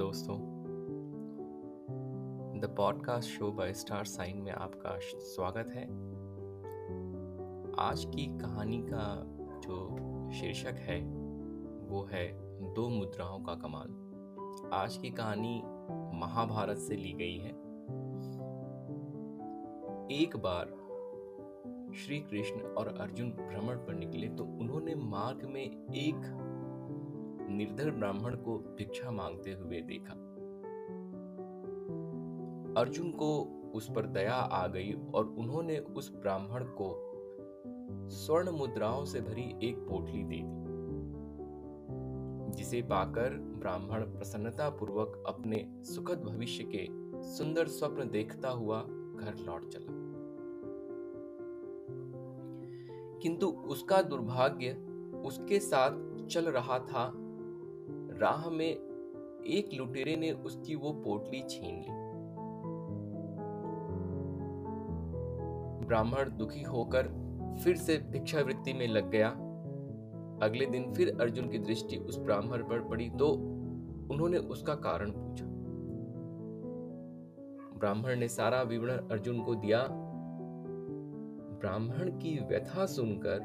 दोस्तों। The podcast show by star sign में आपका स्वागत है। आज की कहानी का जो शीर्षक है, वो है दो मुद्राओं का कमाल। आज की कहानी महाभारत से ली गई है। एक बार श्री कृष्ण और अर्जुन भ्रमण पर निकले तो उन्होंने मार्ग में एक निर्धर ब्राह्मण को भिक्षा मांगते हुए देखा। अर्जुन को उस पर दया आ गई और उन्होंने उस ब्राह्मण को स्वर्ण मुद्राओं से भरी एक पोटली दे दी, जिसे पाकर ब्राह्मण प्रसन्नता पूर्वक अपने सुखद भविष्य के सुंदर स्वप्न देखता हुआ घर लौट चला। किंतु उसका दुर्भाग्य उसके साथ चल रहा था राह में एक लुटेरे ने उसकी वो पोटली छीन ली। ब्राह्मण दुखी होकर फिर से भिक्षावृत्ति में लग गया। अगले दिन फिर अर्जुन की दृष्टि उस ब्राह्मण पर पड़ी तो उन्होंने उसका कारण पूछा। ब्राह्मण ने सारा विवरण अर्जुन को दिया। ब्राह्मण की व्यथा सुनकर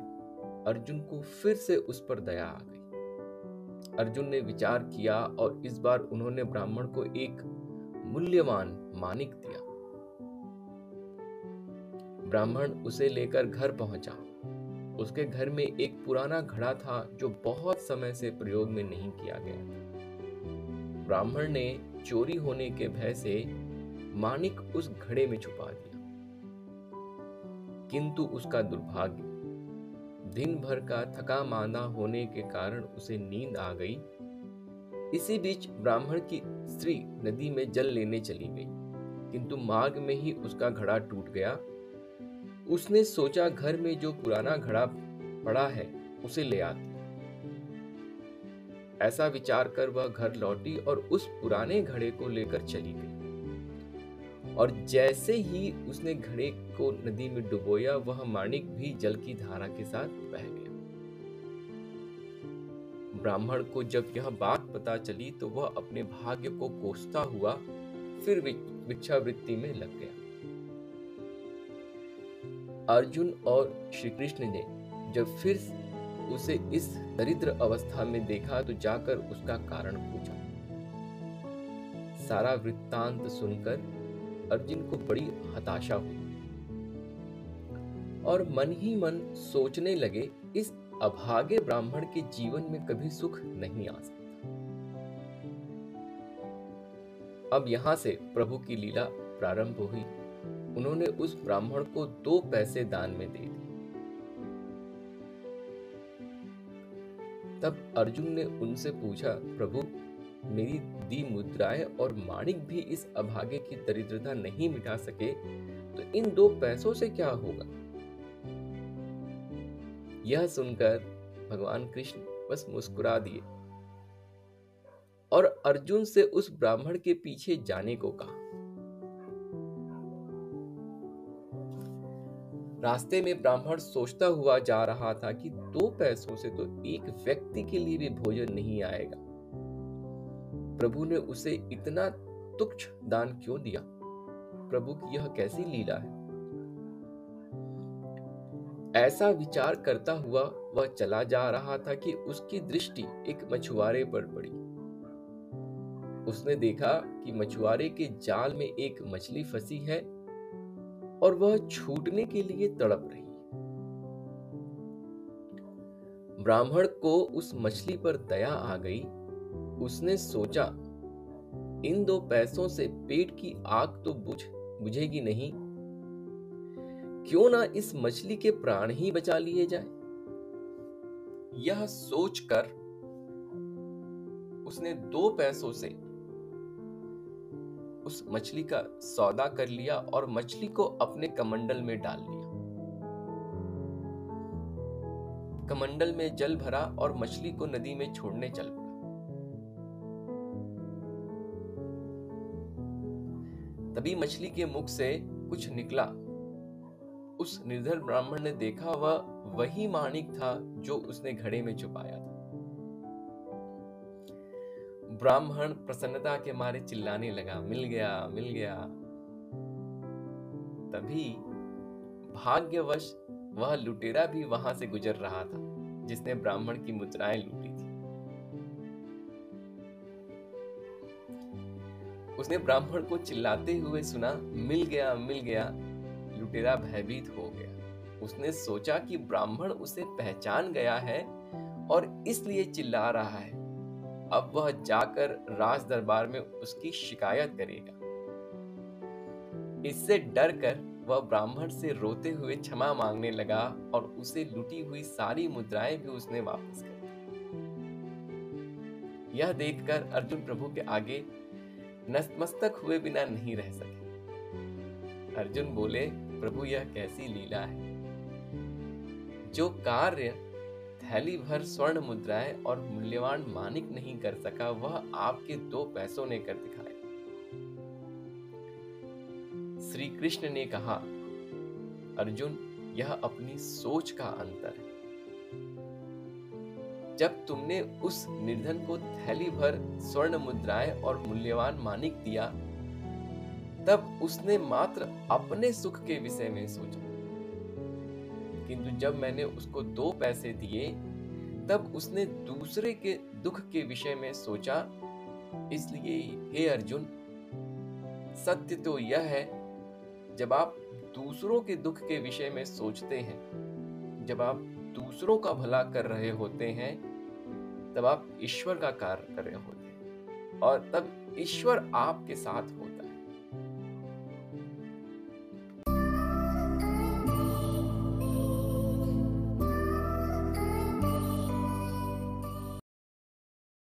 अर्जुन को फिर से उस पर दया आ गई। अर्जुन ने विचार किया और इस बार उन्होंने ब्राह्मण को एक मूल्यवान मानिक दिया। ब्राह्मण उसे लेकर घर पहुँचा। उसके घर में एक पुराना घड़ा था जो बहुत समय से प्रयोग में नहीं किया गया ब्राह्मण ने चोरी होने के भय से मानिक उस घड़े में छुपा दिया। किंतु उसका दुर्भाग्य दिन भर का थका मांदा होने के कारण उसे नींद आ गई। इसी बीच ब्राह्मण की स्त्री नदी में जल लेने चली गई, किंतु मार्ग में ही उसका घड़ा टूट गया। उसने सोचा, घर में जो पुराना घड़ा पड़ा है, उसे ले आती। ऐसा विचार कर वह घर लौटी और उस पुराने घड़े को लेकर चली गई। और जैसे ही उसने घड़े को नदी में डुबोया, वह माणिक भी जल की धारा के साथ बह गया। ब्राह्मण को जब यह बात पता चली तो वह अपने भाग्य को कोसता हुआ फिर भिक्षावृत्ति में लग गया। अर्जुन और श्री कृष्ण ने जब फिर उसे इस दरिद्र अवस्था में देखा तो जाकर उसका कारण पूछा। सारा वृत्तांत सुनकर अर्जुन को बड़ी हताशा हुई। और मन ही मन सोचने लगे, इस अभागे ब्राह्मण के जीवन में कभी सुख नहीं आ सकता। अब यहाँ से प्रभु की लीला प्रारंभ हुई। उन्होंने उस ब्राह्मण को दो पैसे दान में दे दिए। तब अर्जुन ने उनसे पूछा, प्रभु मेरी दी मुद्राएँ और माणिक भी इस अभागे की दरिद्रता नहीं मिटा सके तो इन दो पैसों से क्या होगा? यह सुनकर भगवान कृष्ण बस मुस्कुरा दिए और अर्जुन से उस ब्राह्मण के पीछे जाने को कहा। रास्ते में ब्राह्मण सोचता हुआ जा रहा था कि दो पैसों से तो एक व्यक्ति के लिए भी भोजन नहीं आएगा। प्रभु ने उसे इतना तुच्छ दान क्यों दिया? प्रभु की यह कैसी लीला है? ऐसा विचार करता हुआ वह चला जा रहा था कि उसकी दृष्टि एक मछुआरे पर पड़ी। उसने देखा कि मछुआरे के जाल में एक मछली फंसी है और वह छूटने के लिए तड़प रही ब्राह्मण को उस मछली पर दया आ गई उसने सोचा, इन दो पैसों से पेट की आग तो बुझ, बुझेगी नहीं। क्यों ना इस मछली के प्राण ही बचा लिए जाए? यह सोचकर उसने दो पैसों से उस मछली का सौदा कर लिया और मछली को अपने कमंडल में डाल लिया कमंडल में जल भरा और मछली को नदी में छोड़ने चल पड़ा। तभी मछली के मुख से कुछ निकला। उस निर्धर ब्राह्मण ने देखा वह वही माणिक था जो उसने घड़े में छुपाया था। ब्राह्मण प्रसन्नता के मारे चिल्लाने लगा, मिल गया मिल गया। तभी भाग्यवश वह लुटेरा भी वहाँ से गुजर रहा था, जिसने ब्राह्मण की मुद्राएँ लूटी। उसने ब्राह्मण को चिल्लाते हुए सुना, मिल गया मिल गया, लुटेरा भयभीत हो गया। उसने सोचा कि ब्राह्मण उसे पहचान गया है और इसलिए चिल्ला रहा है। अब वह जाकर राज दरबार में उसकी शिकायत करेगा। इससे डर कर वह ब्राह्मण से रोते हुए क्षमा मांगने लगा और उसे लुटी हुई सारी मुद्राएँ भी उसने वापस कर यह देखकर अर्जुन प्रभु के आगे नतमस्तक हुए बिना नहीं रह सके। अर्जुन बोले, प्रभु, यह कैसी लीला है। जो कार्य थैली भर स्वर्ण मुद्राएँ और मूल्यवान मानिक नहीं कर सका, वह आपके दो पैसों ने कर दिखाया। श्री कृष्ण ने कहा, अर्जुन, यह अपनी सोच का अंतर है। जब तुमने उस निर्धन को थैली भर, स्वर्ण मुद्राएँ और मूल्यवान मानिक दिया, तब उसने मात्र अपने सुख के विषय में सोचा। किंतु जब मैंने उसको दो पैसे दिए, तब उसने दूसरे के दुख के विषय में सोचा, इसलिए हे अर्जुन, सत्य तो यह है, जब आप दूसरों के दुख के विषय में सोचते हैं, जब आप दूसरों का भला कर रहे होते हैं, तब आप ईश्वर का कार्य कर रहे होते हैं। और तब ईश्वर आपके साथ होता है।